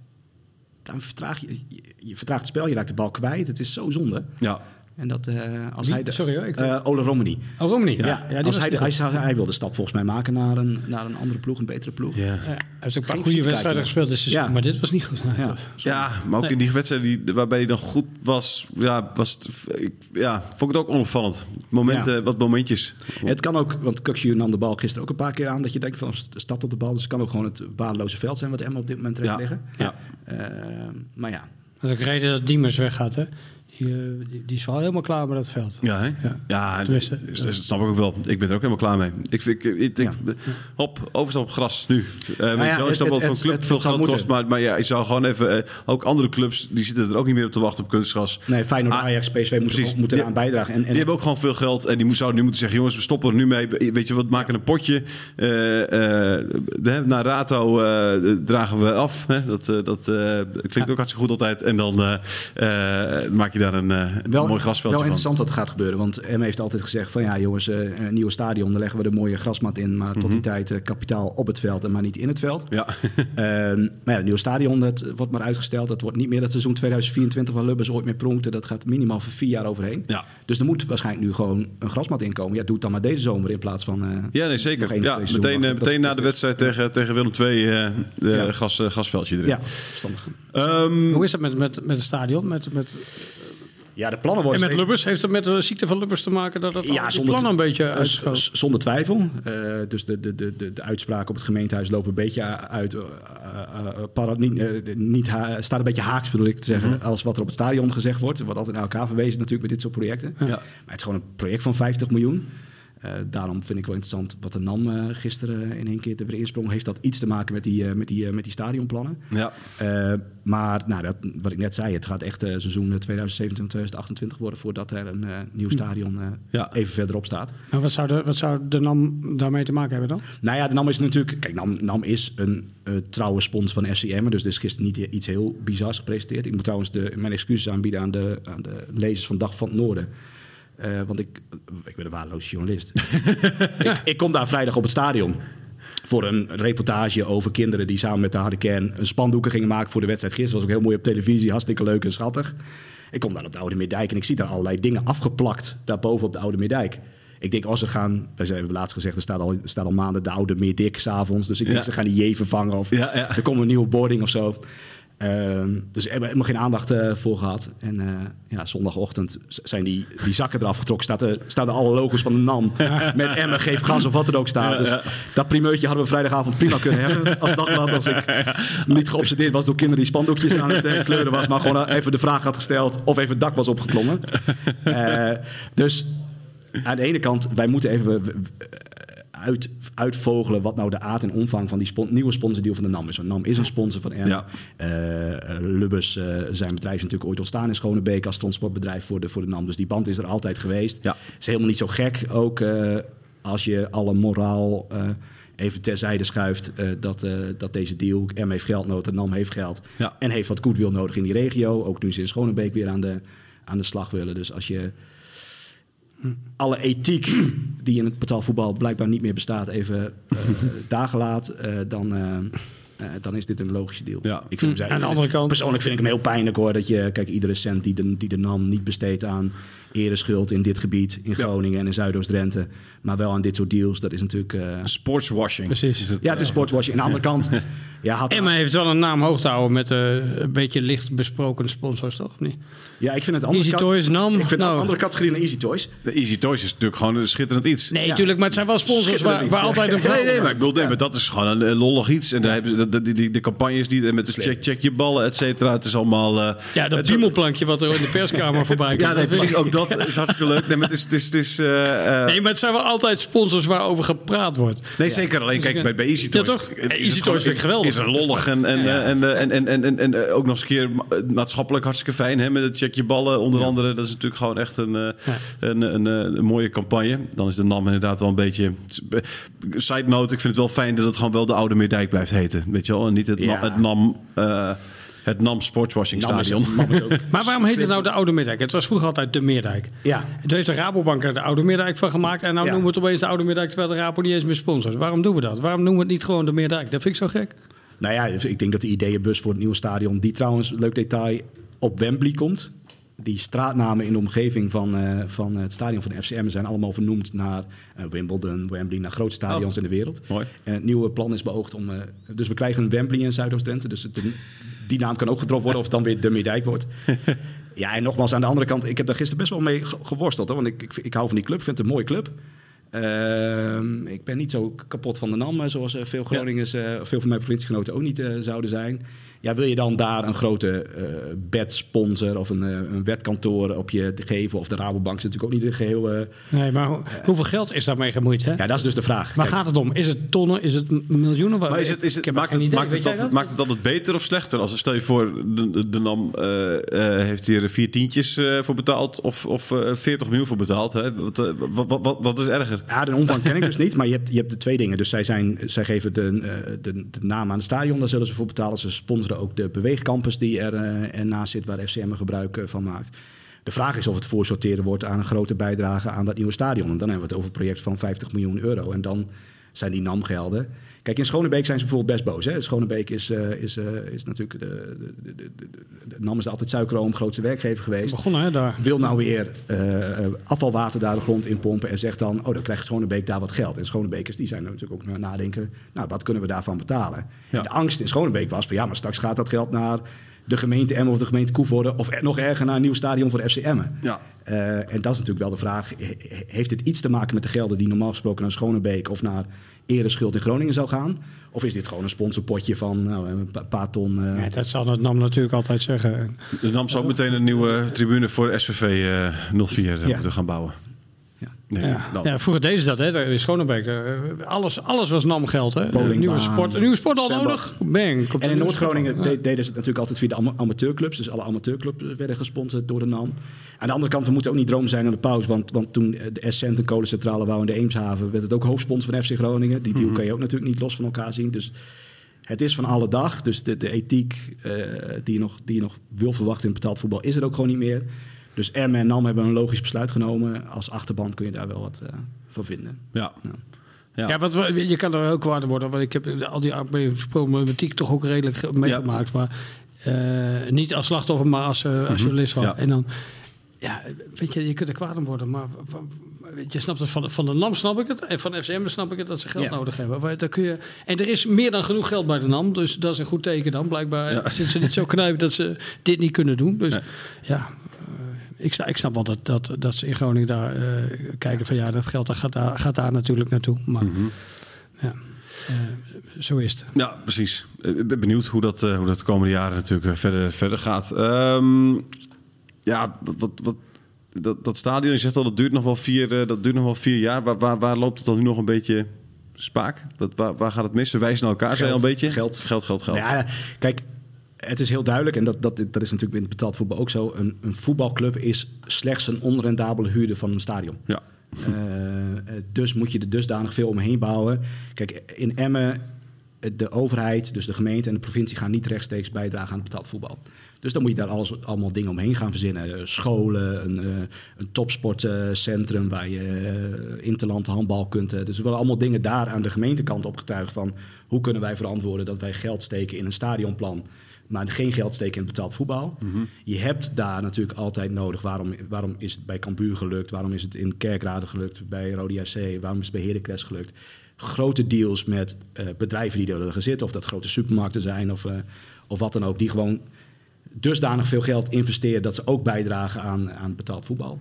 Dan vertraag je, je, je vertraagt het spel, je raakt de bal kwijt. Het is zo zonde. ja. En dat eh, als Wie? hij... De, Sorry hoor, ik- eh, Ole Romani. Oh, Romney. Ja, Ja, ja, die als hij, de, hij, zou- hij wil de stap volgens mij maken naar een, naar een andere ploeg, een betere ploeg. Ja. Ja, hij heeft ook een paar goede wedstrijden gespeeld dit seizoen, Ja. maar dit was niet goed. Ja. Ja, maar ook Nee. in die wedstrijd die, waarbij hij dan goed was, ja, was het, ik, ja, vond ik het ook onopvallend. Momenten, Ja. wat momentjes. Het kan ook, want Kukshu nam de bal gisteren ook een paar keer aan... dat je denkt van, stapt op de bal. Dus het kan ook gewoon het waardeloze veld zijn... wat Emma op dit moment erin Ja. liggen. Ja. Eh, maar ja, Dat is ook reden dat Diemers weggaat, hè? Die, eh, die, die is wel helemaal klaar met dat veld. Ja, hè? Ja. ja. dat, dat snap ik ook wel. Ik ben er ook helemaal klaar mee. Ik, ik, ik, ik- Ja. Hop, overstap op gras nu. Eh weet ja, ik wel het- dat voor club het veel geld kost, maar, maar ja, je zou gewoon even... eh, ook andere clubs, die zitten er ook niet meer op te wachten op kunstgras. nee, Feyenoord, Ah, Ajax, PSV moeten, moeten eraan bijdragen. En, en Die hebben ook gewoon veel geld en die zouden nu moeten zeggen: jongens, we stoppen er nu mee. Weet je wat, maken een potje. Eh, eh, hè, naar Rato eh, dragen we af. Hè? Dat, eh, dat eh, klinkt ook hartstikke goed altijd. En dan eh, eh, maak je daar een, eh, een wel, mooi grasveldje wel van. interessant wat er gaat gebeuren. Want M heeft altijd gezegd van ja jongens, eh, een nieuwe stadion, daar leggen we de mooie grasmat in. Maar tot die tijd eh, kapitaal op het veld en maar niet in het veld. Ja. Ehm, maar ja, het nieuwe stadion dat wordt maar uitgesteld. Dat wordt niet meer het seizoen 2024 waar Lubbers ooit meer pronkte. Dat gaat minimaal voor vier jaar overheen. Ja. Dus er moet waarschijnlijk nu gewoon een grasmat inkomen. Ja, doe het dan maar deze zomer in plaats van... eh, Ja, nee, zeker. één Ja, meteen meteen Dat- na de dat- wedstrijd tegen, tegen Willem II eh de Ja. gas, gasveldje erin. Ja, verstandig. Ehm, Hoe is dat met, met, met het stadion? Met, met, Ja, de plannen en worden met steeds- Lubbers? Heeft het met de ziekte van Lubbers te maken dat het Ja, zonder plannen een beetje zonder twijfel. Eh, dus de, de, de, de, de uitspraken op het gemeentehuis lopen een beetje uit. para- niet, staat een beetje haaks, bedoel ik te zeggen, Mhm. als wat er op het stadion gezegd wordt. Wordt altijd naar elkaar verwezen natuurlijk bij dit soort projecten. Ja. Maar het is gewoon een project van 50 miljoen. Eh, daarom vind ik wel interessant wat de NAM eh, gisteren in één keer er weer insprong. Heeft dat iets te maken met die, eh, met die, met die stadionplannen? Ja. Eh, maar nou, dat, wat ik net zei, het gaat echt eh, seizoen 2027-2028 worden voordat er een eh, nieuw stadion eh, Ja. even verderop staat. Nou, wat, zou de, wat zou de NAM daarmee te maken hebben dan? Nou ja, de NAM is natuurlijk. Kijk, NAM, NAM is een eh, trouwe spons van FCM. Dus er is gisteren niet iets heel bizars gepresenteerd. Ik moet trouwens de, mijn excuses aanbieden aan de, aan de lezers van Dag van het Noorden. Eh, want ik, ik ben een waardeloze journalist. ik, ik kom daar vrijdag op het stadion. Voor een reportage over kinderen die samen met de harde kern een spandoeken gingen maken voor de wedstrijd gisteren. was ook heel mooi op televisie, hartstikke leuk en schattig. Ik kom daar op de Oude Meerdijk en ik zie daar allerlei dingen afgeplakt daarboven op de Oude Meerdijk. Ik denk, als ze gaan, wij hebben laatst gezegd, er staat al, er staat al maanden de oude Meerdik s'avonds. Dus ik denk, Ja. ze gaan die J vervangen of Ja, ja. er komt een nieuwe boarding of zo. Ehm, dus we hebben helemaal geen aandacht eh, voor gehad. En eh, ja, zondagochtend zijn die, die zakken eraf getrokken. Staat er, staan er alle logos van de NAM. Met Emmen, geef gas of wat er ook staat. Dus dat primeurtje hadden we vrijdagavond prima kunnen hebben. Als dagblad, als ik niet geobsedeerd was door kinderen die spandoekjes aan het eh, kleuren was. Maar gewoon even de vraag had gesteld of even het dak was opgeklommen. Dus aan de ene kant, wij moeten even uit, uitvogelen wat nou de aard en omvang van die spon- nieuwe sponsordeal van de NAM is. Want NAM is een sponsor van Emmen. Ja. Eh, eh, Lubbers, eh, zijn bedrijf is natuurlijk ooit ontstaan in Schonebeek als transportbedrijf voor de, voor de NAM. Dus die band is er altijd geweest. Ja. Is helemaal niet zo gek ook als je alle moraal even terzijde schuift dat, dat deze deal, M heeft geld nodig, NAM heeft geld Ja. en heeft wat goodwill nodig in die regio. Ook nu ze in Schonebeek weer aan de, aan de slag willen. Dus als je alle ethiek die in het betaalvoetbal blijkbaar niet meer bestaat even eh dagen laat, eh, dan, eh, dan is dit een logische deal. Ja. Ik vind hem, Aan de andere kant- Persoonlijk vind ik hem heel pijnlijk hoor. Dat je, kijk, iedere cent die de, die de NAM niet besteedt aan ereschuld in dit gebied, in Groningen en in Zuidoost-Drenthe, maar wel aan dit soort deals, dat is natuurlijk. eh, Sportswashing. Precies. Is het, ja, het is sportwashing. Aan de andere kant. Ja, had, Emma heeft wel een naam hoog te houden met eh, een beetje licht besproken sponsors, toch? Of niet? ja, ik vind het andere Easy kant- Toys, NAM, Ik vind nou. een andere categorie dan Easy Toys. De Easy Toys is natuurlijk gewoon een schitterend iets. Nee, Ja. natuurlijk, maar het zijn wel sponsors waar, ja. altijd een Nee, nee, maar ik bedoel, nee, maar dat is gewoon een, eh, lollig iets. En daar hebben ze de, de, die- de campagnes die met de check, check je ballen, et cetera. Het is allemaal. eh, Ja, dat piemelplankje wat er in de perskamer voorbij komt. Ja, nee, precies. Ook dat is hartstikke leuk. Nee, maar het is. Het is, het is Nee, maar het zijn wel altijd sponsors waarover gepraat wordt. Nee, zeker. Alleen kijk, bij, bij Easy Ja, Toys... toch? Eh, het Easy Toys vind ik geweldig. Is er lollig en, en, Ja. en, eh, en, en, en, en, en, eh, ook nog eens een keer ma- maatschappelijk hartstikke fijn. Hè, met het check je ballen onder andere. Dat is natuurlijk gewoon echt een, eh, een, een, een, een mooie campagne. Dan is de NAM inderdaad wel een beetje... Side note, ik vind het wel fijn dat het gewoon wel de Oude Meerdijk blijft heten. Weet je wel? En niet het, Ja. NAM, het NAM... eh, het NAM Sportswashing NAM is, Stadion. NAM is ook Maar waarom heet het nou de Oude Meerdijk? Het was vroeger altijd de Meerdijk. Ja. Toen heeft de Rabobank er de Oude Meerdijk van gemaakt. En nou Ja. noemen we het opeens de Oude Meerdijk, terwijl de Rabo niet eens meer sponsort. Waarom doen we dat? Waarom noemen we het niet gewoon de Meerdijk? Dat vind ik zo gek. Nou ja, ik denk dat de ideeënbus voor het nieuwe stadion, die trouwens, leuk detail, op Wembley komt. Die straatnamen in de omgeving van, eh, van het stadion van de FCM zijn allemaal vernoemd naar eh, Wimbledon, Wembley, naar grote stadions in de wereld. Mooi. En het nieuwe plan is beoogd om. eh, dus we krijgen een Wembley in Zuidoost-Drenthe. Dus het, die naam kan ook gedropt worden of het dan weer de Meerdijk wordt. ja, en nogmaals, aan de andere kant, ik heb daar gisteren best wel mee ge- geworsteld. Hoor, want ik, ik, ik hou van die club, vind het een mooie club. Ehm, ik ben niet zo kapot van de NAM, zoals eh, veel Groningers, eh, veel van mijn provinciegenoten ook niet eh, zouden zijn. Ja, wil je dan daar een grote eh bedsponsor of een, eh, een wetkantoor op je te geven? Of de Rabobank is natuurlijk ook niet een geheel... eh, Nee, maar ho- hoeveel geld is daarmee gemoeid? Hè? ja, dat is dus de vraag. Waar Kijk, gaat het om? Is het tonnen? Is het miljoenen? Maar is het, is het, maakt, het, idee. maakt, het dat, maakt het altijd beter of slechter? Als stel je voor, de, de NAM eh, eh, heeft hier vier tientjes eh, voor betaald of, of eh, 40 miljoen voor betaald. Hè? Wat, wat, wat, wat, wat is erger? Ja, de omvang ken ik dus niet, maar je hebt, je hebt de twee dingen. Dus zij, zijn, zij geven de, de, de naam aan het stadion, daar zullen ze voor betalen. Ze sponsoren ook de beweegcampus die er eh, ernaast zit, waar FCM gebruik eh, van maakt. De vraag is of het voorsorteren wordt aan een grote bijdrage aan dat nieuwe stadion. En dan hebben we het over een project van 50 miljoen euro. En dan zijn die NAM-gelden. Kijk, in Schonebeek zijn ze bijvoorbeeld best boos. Hè? Schonebeek is, eh, is, eh, is natuurlijk... De, de, de, de, NAM is altijd suikeroom, grootste werkgever geweest Begonnen hè, daar. wil nou weer eh, afvalwater daar de grond in pompen en zegt dan, oh, dan krijgt Schonebeek daar wat geld. En Schonebekers die zijn natuurlijk ook naar nadenken, nou, wat kunnen we daarvan betalen? Ja. De angst in Schonebeek was van, ja, maar straks gaat dat geld naar de gemeente Emmen of de gemeente Koevoorde of er- nog erger naar een nieuw stadion voor de FC Emmen. Ja. En dat is natuurlijk wel de vraag, he- he- heeft dit iets te maken met de gelden die normaal gesproken naar Schonebeek of naar Ereschuld in Groningen zou gaan? Of is dit gewoon een sponsorpotje van nou, een pa- paar ton... eh, Ja, dat zal het NAM natuurlijk altijd zeggen. De NAM zou ook meteen een nieuwe tribune voor SVV eh 04 Ja. moeten gaan bouwen. Ja. Nee, Ja. dan- ja, vroeger deden ze dat, hè? In Schonebeek. eh, Alles, alles was NAM-geld, hè? Bowlingbaan, nieuwe sport, een nieuwe sport al nodig. Bang. komt En in Noord-Groningen. Ja. deden ze het natuurlijk altijd via de ama- amateurclubs. Dus alle amateurclubs werden gesponsord door de NAM. Aan de andere kant, we moeten ook niet dromen zijn aan de pauze. Want, want toen de Essent een kolencentrale wou in de Eemshaven... werd het ook hoofdsponsor van FC Groningen. Die deal kan je ook natuurlijk niet los van elkaar zien. Dus het is van alle dag. Dus de, de ethiek eh, die, je nog, die je nog wil verwachten in betaald voetbal... is er ook gewoon niet meer. Dus M en NAM hebben een logisch besluit genomen. Als achterband kun je daar wel wat eh, van vinden. Ja. Ja. Ja, wat, we- je kan er ook kwaad worden. Want ik heb al die problematiek toch ook redelijk ge- meegemaakt. Maar eh, niet als slachtoffer, maar als, eh, als journalist. Van. Ja. En dan, ja, weet je, je kunt er kwaad om worden. Maar je, snapt het van, van de NAM snap ik het. En van FCM snap ik het dat ze geld Ja. nodig hebben. Maar daar kun je, en er is meer dan genoeg geld bij de NAM. Dus dat is een goed teken dan. Blijkbaar Ja. zitten ze niet zo knijpen dat ze dit niet kunnen doen. Dus Nee. ja, eh, ik, sta, ik snap wel dat, dat, dat ze in Groningen daar eh, kijken van ja, dat geld dat gaat, daar, gaat daar natuurlijk naartoe. Maar ja, eh, zo is het. Ja, precies. Eh, Ik ben benieuwd hoe dat, eh, hoe dat de komende jaren natuurlijk verder, verder gaat. Ehm, ja, wat, wat, wat, dat, dat stadion, je zegt al, dat duurt nog wel vier, eh, dat duurt nog wel vier jaar. Waar, waar, waar loopt het dan nu nog een beetje spaak? Dat, waar, waar gaat het mis? Ze wijzen naar elkaar, zei je al een beetje? Geld. Geld, geld, geld. Ja, kijk, het is heel duidelijk, en dat, dat, dat is natuurlijk in het betaald voetbal ook zo. Een, een voetbalclub is slechts een onrendabele huurder van een stadion. Ja. Eh, eh, dus moet je er dusdanig veel omheen bouwen. Kijk, in Emmen, eh, de overheid, dus de gemeente en de provincie gaan niet rechtstreeks bijdragen aan het betaald voetbal. Dus dan moet je daar alles, allemaal dingen omheen gaan verzinnen. Scholen, een, een topsportcentrum waar je interland handbal kunt. dus er worden allemaal dingen daar aan de gemeentekant opgetuigd van hoe kunnen wij verantwoorden dat wij geld steken in een stadionplan. Maar geen geld steken in betaald voetbal. Je hebt daar natuurlijk altijd nodig. Waarom, waarom is het bij Cambuur gelukt? Waarom is het in Kerkrade gelukt? Bij Rode JC? Waarom is het bij Heracles gelukt? Grote deals met eh, bedrijven die er willen zitten. Of dat grote supermarkten zijn of, eh, of wat dan ook. Die gewoon dusdanig veel geld investeren dat ze ook bijdragen aan, aan betaald voetbal.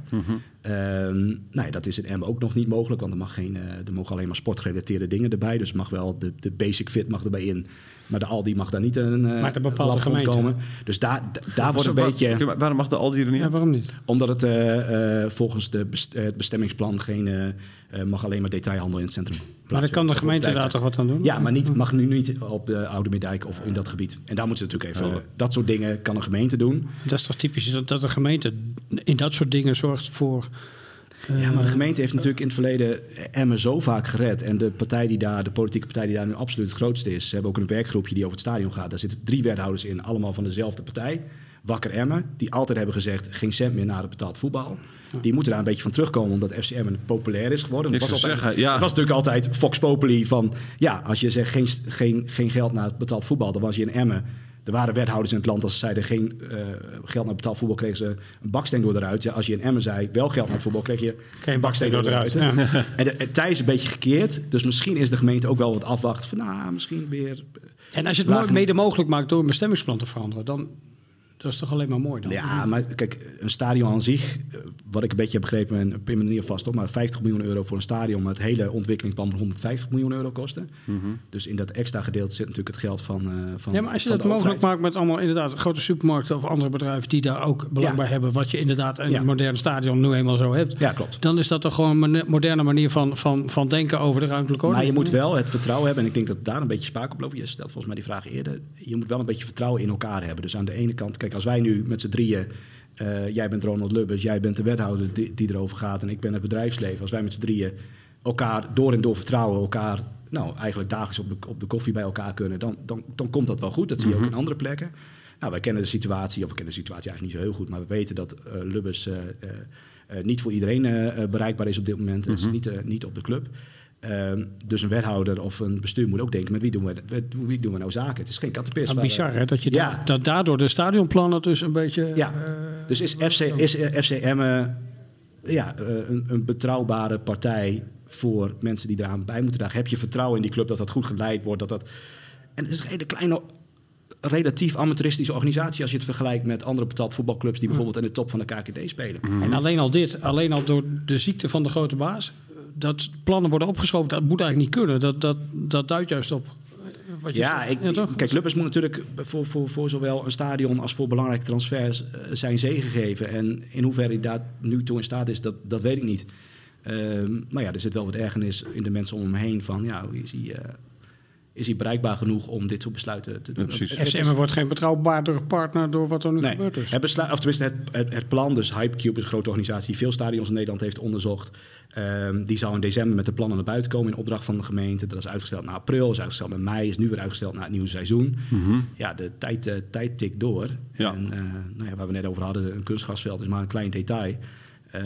Ehm, nou ja, dat is in Emmen ook nog niet mogelijk, want er, mag geen, eh, er mogen alleen maar sportgerelateerde dingen erbij. Dus mag wel de, de basic fit mag erbij in, maar de Aldi mag daar niet een uh, Maar de bepaalde gemeente. komen. Dus daar, da- daar wordt een beetje, Waar- Waarom mag de Aldi er niet? Ja, waarom niet? omdat het eh, eh, volgens de best- het bestemmingsplan geen, eh, eh, mag alleen maar detailhandel in het centrum. Maar dan kan de gemeente daar toch wat aan doen? ja, maar niet, mag nu niet op de Oude Meerdijk of in dat gebied. En daar moeten ze natuurlijk even... dat soort dingen kan een gemeente doen. Dat is toch typisch dat, dat de gemeente in dat soort dingen zorgt voor... eh, Ja, maar de gemeente heeft natuurlijk in het verleden Emmen zo vaak gered. En de partij die daar, de politieke partij die daar nu absoluut het grootste is... ze hebben ook een werkgroepje die over het stadion gaat. Daar zitten drie wethouders in, allemaal van dezelfde partij. Wakker Emmen, die altijd hebben gezegd... geen cent meer naar het betaald voetbal. Die moeten daar een beetje van terugkomen... omdat FC Emmen populair is geworden. Ik Het was, altijd, zeggen, ja. het was natuurlijk altijd Fox Populi van... ja, als je zegt geen, geen, geen geld naar het betaald voetbal... dan was je in Emmen... Er waren wethouders in het land als ze zeiden geen eh, geld naar betaald voetbal, kregen ze een baksteen door eruit. Ja, als je in Emmen zei wel geld naar het voetbal, kreeg je een baksteen door eruit. Ja. En de, het tij is een beetje gekeerd. Dus misschien is de gemeente ook wel wat afwachten van nou, misschien weer. En als je het mo- mede mogelijk maakt door een bestemmingsplan te veranderen, dan dat is toch alleen maar mooi dan? Ja, maar kijk, een stadion aan zich, eh, wat ik een beetje heb begrepen, en pin me er niet vast op, maar 50 miljoen euro voor een stadion, maar het hele ontwikkelingsplan moet 150 miljoen euro kosten. Dus in dat extra gedeelte zit natuurlijk het geld van. eh, van Ja, maar als je dat mogelijk overheid. maakt met allemaal inderdaad grote supermarkten of andere bedrijven die daar ook belang Ja. bij hebben, wat je inderdaad Ja. een modern stadion nu eenmaal zo hebt, Ja, klopt. dan is dat toch gewoon een moderne manier van, van, van denken over de ruimtelijke orde. Maar je moet wel het vertrouwen hebben, en ik denk dat daar een beetje spaak op loopt. Je stelt volgens mij die vraag eerder. Je moet wel een beetje vertrouwen in elkaar hebben. Dus aan de ene kant, kijk, als wij nu met z'n drieën. eh, jij bent Ronald Lubbers, jij bent de wethouder die, die erover gaat. En ik ben het bedrijfsleven. Als wij met z'n drieën elkaar door en door vertrouwen, elkaar nou, eigenlijk dagelijks op de, op de koffie bij elkaar kunnen, dan, dan, dan komt dat wel goed. Dat zie je ook in andere plekken. Nou, wij kennen de situatie, of we kennen de situatie eigenlijk niet zo heel goed, maar we weten dat eh, Lubbers eh, niet voor iedereen bereikbaar is op dit moment. Dus niet, niet op de club. Ehm, dus een wethouder of een bestuur moet ook denken: met wie doen we, met wie doen we nou zaken? Het is geen kattenpis. Ja, waar- bizar hè, dat, je Ja. da- dat daardoor de stadionplannen dus een beetje... Ja. eh, Dus is FC, is eh, FC Emmen ja, eh, een, een betrouwbare partij voor mensen die eraan bij moeten dragen? Heb je vertrouwen in die club dat dat goed geleid wordt? Dat dat... En het is een hele kleine, relatief amateuristische organisatie als je het vergelijkt met andere betaald voetbalclubs die bijvoorbeeld in de top van de KKD spelen. En alleen al dit, alleen al door de ziekte van de grote baas, dat plannen worden opgeschoven, dat moet eigenlijk niet kunnen. Dat, dat, dat duidt juist op. Wat je Ja, ik, toch? kijk, Lubbers moet natuurlijk voor, voor, voor zowel een stadion als voor belangrijke transfers eh, zijn zegen geven. En in hoeverre hij daar nu toe in staat is, dat, dat weet ik niet. Ehm, maar ja, er zit wel wat ergernis in de mensen om hem heen van, ja, is hij, eh, is hij bereikbaar genoeg om dit soort besluiten te doen? Ja, precies. FCM wordt geen betrouwbare partner door wat er nu Nee, gebeurd is. het besluit, of tenminste het, het, het plan, dus Hypecube is een grote organisatie die veel stadions in Nederland heeft onderzocht. Ehm, die zou in december met de plannen naar buiten komen in opdracht van de gemeente. Dat is uitgesteld naar april, is uitgesteld naar mei, is nu weer uitgesteld naar het nieuwe seizoen. Ja, de tijd, eh, tijd tikt door. Ja. En eh, nou ja, waar we net over hadden, een kunstgrasveld is maar een klein detail. Eh,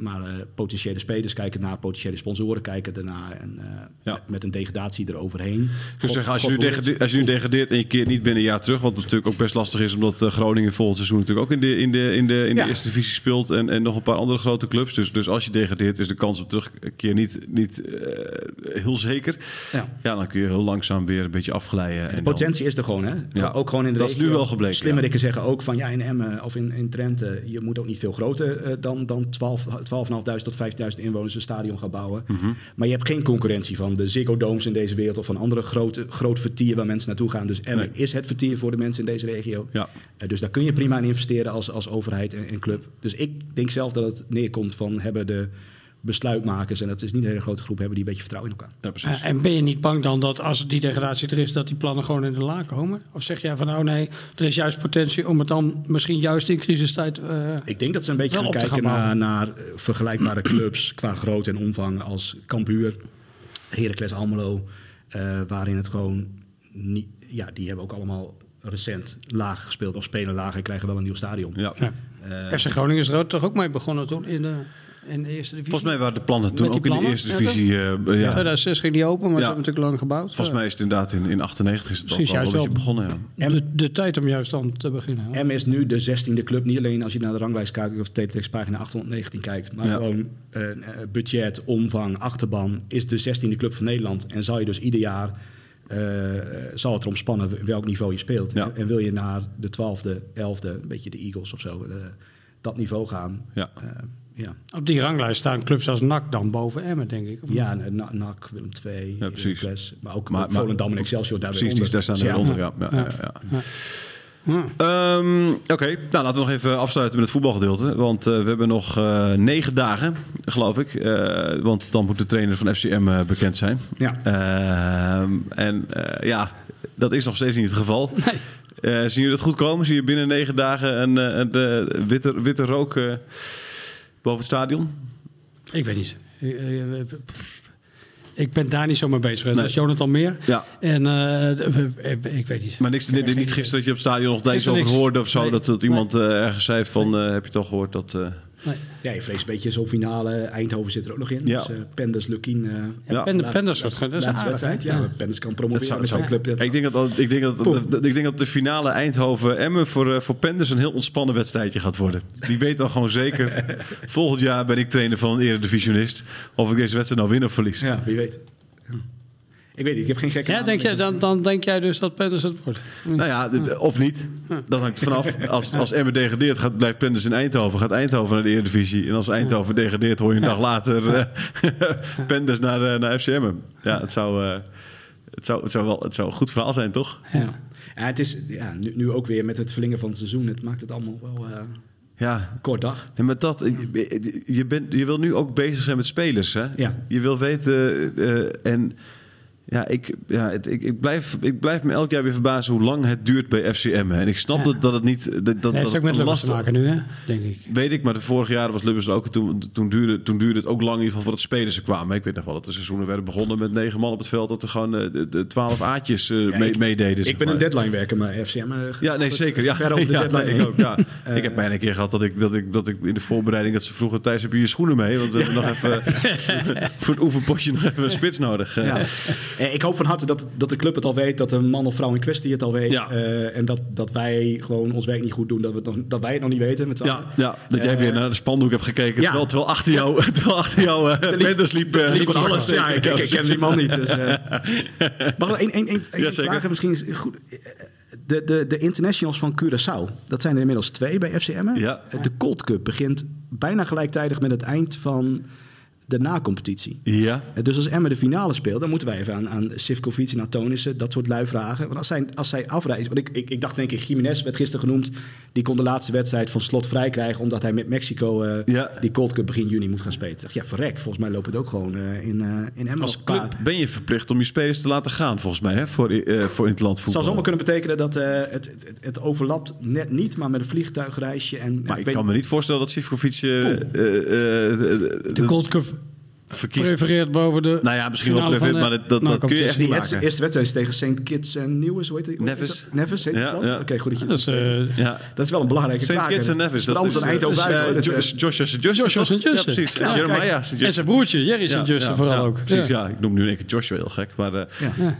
maar eh, potentiële spelers kijken naar, potentiële sponsoren kijken ernaar. En eh, Ja. met, een degradatie eroverheen. Dus als, je nu degradeert, als je nu degradeert en je keert niet binnen een jaar terug, wat natuurlijk ook best lastig is, omdat Groningen volgend seizoen natuurlijk ook in de, in de, in de, in de Ja. eerste divisie speelt en, en nog een paar andere grote clubs. Dus, dus als je degradeert, is de kans op terugkeer niet, niet heel zeker. Ja. Ja, dan kun je heel langzaam weer een beetje afglijden. De dan- potentie is er gewoon, hè? Ja. Ook gewoon in de Dat is nu wel gebleken, Slimmerikken zeggen ook van ja, in Emmen of in, in Drenthe, je moet ook niet veel groter dan, dan 12 12.500 tot 15.000 inwoners een stadion gaan bouwen. Mhm. Maar je hebt geen concurrentie van de Ziggo Domes in deze wereld of van andere grote, groot vertier waar mensen naartoe gaan. Dus Emmen Nee. is het vertier voor de mensen in deze regio. Ja. Eh, dus daar kun je prima in investeren als, als overheid en, en club. Dus ik denk zelf dat het neerkomt van hebben de besluitmakers, en dat is niet een hele grote groep, hebben die een beetje vertrouwen in elkaar. Ja, precies. Eh, en ben je niet bang dan dat als die degradatie er is, dat die plannen gewoon in de la komen? Of zeg jij van nou nee, er is juist potentie om het dan misschien juist in crisistijd... eh, Ik denk dat ze een beetje gaan kijken gaan naar, naar eh, vergelijkbare clubs qua grootte en omvang als Cambuur, Heracles Almelo, eh, waarin het gewoon niet, ja, die hebben ook allemaal recent laag gespeeld of spelen laag en krijgen wel een nieuw stadion. Ja. ja. Eh, FC Groningen is er ook toch ook mee begonnen toen in de, in de eerste divisie? Volgens mij waren de plannen toen ook in de eerste divisie. eh, eh, ja. 2006 ging die open, maar Ja. ze hebben natuurlijk lang gebouwd. Volgens mij is het inderdaad in, in 98 is het ook Precies, al wel. begonnen. Ja. En- de, de tijd om juist dan te beginnen. hè? M is nu de 16e club, niet alleen als je naar de ranglijst kijkt of TTX pagina 819 kijkt, maar Ja. gewoon eh, eh, budget, omvang, achterban is de 16e club van Nederland. En zal je dus ieder jaar, eh, zal het erom spannen welk niveau je speelt. Ja. En, en wil je naar de 12e, 11e, een beetje de Eagles of zo, dat niveau gaan. Ja. Ja. Op die ranglijst staan clubs als NAC dan boven Emmen, denk ik. Ja, Na- NAC, Willem II, Ja, precies. Heracles, maar ook, Maar- ook Volendam en Excelsior daar Precies, daar staan Dus er ja, onder. Ja. Ja, ja, ja. Ja. Ehm, Oké, nou laten we nog even afsluiten met het voetbalgedeelte. Want eh, we hebben nog eh, negen dagen, geloof ik. Eh, want dan moet de trainer van FCM bekend zijn. Ja. Ehm, en eh, ja, dat is nog steeds niet het geval. Eh, zien jullie dat goed komen? Zie je binnen negen dagen een, eh, een, witte, witte rook eh, boven het stadion? Ik weet niet. Ik, eh, Ik ben daar niet zo mee bezig. Dat is Jonathan meer. Ja. En eh, ik weet niet. Maar niks, niet, niet gisteren dat je op het stadion nog Gisteren over hoorde of zo. Nee. Dat, dat iemand eh, ergens zei van, eh, heb je toch gehoord dat... eh, Nee. Ja, je vreest een beetje zo'n finale. Eindhoven zit er ook nog in. Ja. Dus eh, Penders, Lukien. eh Ja. Penders wordt ge- dat is laatste aardig, wedstrijd. Ja, Ja. Penders kan Dat promoveren zou, met zou- club. Dat- ik, denk dat, ik, denk dat, dat- dat- ik denk dat de finale Eindhoven-Emmen voor, eh, voor Penders een heel ontspannen wedstrijdje gaat worden. Die weet dan gewoon zeker, volgend jaar ben ik trainer van een eredivisionist. Of ik deze wedstrijd nou win of verlies. ja, wie weet. Ik weet niet, ik heb geen gekke Ja, denk dat- dan, dan denk jij dus dat Penders het wordt. Nou ja, de- of niet. Dat hangt er vanaf. Als, als Emmen degradeert, gaat, blijft Penders in Eindhoven. Gaat Eindhoven naar de Eredivisie. En als Eindhoven degradeert, hoor je een dag later eh, Penders naar, eh, naar FCM. Ja, het zou, eh, het, zou, het, zou wel, het zou een goed verhaal zijn, toch? Ja. Ja, het is ja, nu, nu ook weer met het verlengen van het seizoen. Het maakt het allemaal wel eh, Ja, kort dag. Nee, maar dat, je, je, bent, je wil nu ook bezig zijn met spelers, hè? Ja. Je wil weten... eh, en ja, ik, ja het, ik, ik, blijf, ik blijf me elk jaar weer verbazen hoe lang het duurt bij FCM. En ik snap Ja. dat, dat het niet... Dat, dat, Dat dat heeft het ook met Lubbers te lastig- maken nu, hè? denk ik. Weet ik, maar de vorige jaren was Lubbers er ook. en Toen, toen, duurde, toen duurde het ook lang in ieder geval voordat spelers er kwamen. Ik weet nog wel dat de seizoenen werden begonnen met negen man op het veld. Dat er gewoon eh, de, de twaalf aatjes eh, Ja, mee, ik- meededen. ik ben maar. een deadline werker, maar FCM... eh, Ja, nee, zeker. Ja, de deadline nee, ik ook. Ja. ik heb bijna een keer gehad dat ik, dat, ik, dat ik in de voorbereiding dat ze vroegen: Thijs, heb je je schoenen mee? Want we hebben nog even voor het oefenpotje nog even een spits nodig. Eh. Eh, ik hoop van harte dat, dat de club het al weet, dat de man of vrouw in kwestie het al weet. Ja. Eh, en dat, dat wij gewoon ons werk niet goed doen, dat, we nog, dat wij het nog niet weten. Met Ja, ja, dat jij Eh, weer naar de spandoek hebt gekeken. ja. Terwijl, terwijl achter jou, terwijl achter jou uh, liep. eh, liep van liep alles. Ja, ik, ik, ik ken die man niet. Dus, eh. Mag ik één- één- één- vraag misschien is goed. De, de, de internationals van Curaçao, dat zijn er inmiddels twee bij FCM. Ja. De Cold Cup begint bijna gelijktijdig met het eind van de na-competitie. Ja. Eh, Dus als Emmen de finale speelt, dan moeten wij even aan, aan Sivkovic en Antonissen, dat soort lui vragen. Want als zij, als zij afreizen, want ik, ik, ik dacht denk ik, Jiménez werd gisteren genoemd, die kon de laatste wedstrijd van slot vrij krijgen, omdat hij met Mexico eh, Ja. die Cold Cup begin juni moet gaan spelen. Ik dacht, ja, verrek, volgens mij loopt het ook gewoon eh, in, eh in Emmen. Als club ben je verplicht om je spelers te laten gaan, volgens mij, hè, voor, eh, voor in het land Het voetbal. zou zomaar kunnen betekenen dat eh, het, het, het overlapt net niet, maar met een vliegtuigreisje. En, Maar ik ik weet- kan me niet voorstellen dat Sivkovic eh, eh, eh, De de- Gold Cup verkiest. prefereert boven de. Nou ja, misschien wel prefereert, maar dat- dat- dat kun je echt Die niet eerste, maken. eerste wedstrijd is tegen St. Kitts en Nevis, hoe heet die? heet Nevis. dat? Nevis heet Ja, land? ja. Oké, goed dat je Dat is, eh, Ja. Dat is wel een belangrijke St. kraker. Kitts en Nevis. Dat is is, aan Eindhoven eh, uit. eh. Dat, eh, Joshua St. Justin. Joshua St. Justin. Ja, precies. En Jeremiah. St. En zijn broertje, Jerry St. Justin vooral ook. Precies, Ja. Ik noem nu in één keer Joshua heel gek. Maar eh,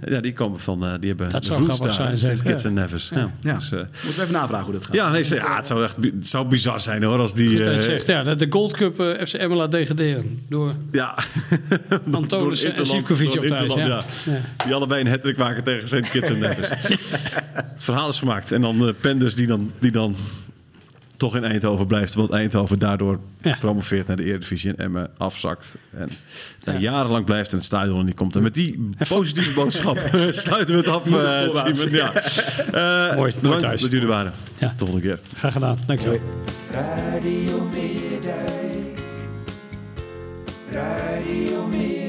Ja. die komen van, eh, die hebben Dat zou grappig daar, zijn, St. zeg. Kitts Ja. en Nevis. Ja. ja. Dus, eh, Moeten we even navragen hoe dat gaat. ja, nee, ze- ja, het zou echt het zou bizar zijn hoor als die... Dat eh, zegt, ja, dat de Gold Cup eh, FC Emmen laat degraderen. Door ja. Antonis en Sivkovic op thuis. Ja. ja. Ja. Die allebei een hat maken tegen St. Kitts en Nevis. het verhaal is gemaakt. En dan eh Penders die dan, die dan toch in Eindhoven blijft. Omdat Eindhoven daardoor Ja. promoveert naar de Eredivisie en Emmen afzakt. En daar Ja. jarenlang blijft en het stadion niet komt. En met die positieve boodschap sluiten we het af, voorwaarts. Simon. Ja. Eh, mooi bedankt thuis. dat jullie er waren. Ja. Tot de volgende keer. Graag gedaan. Dankjewel. Radio Meerdijk. Radio Meerdijk.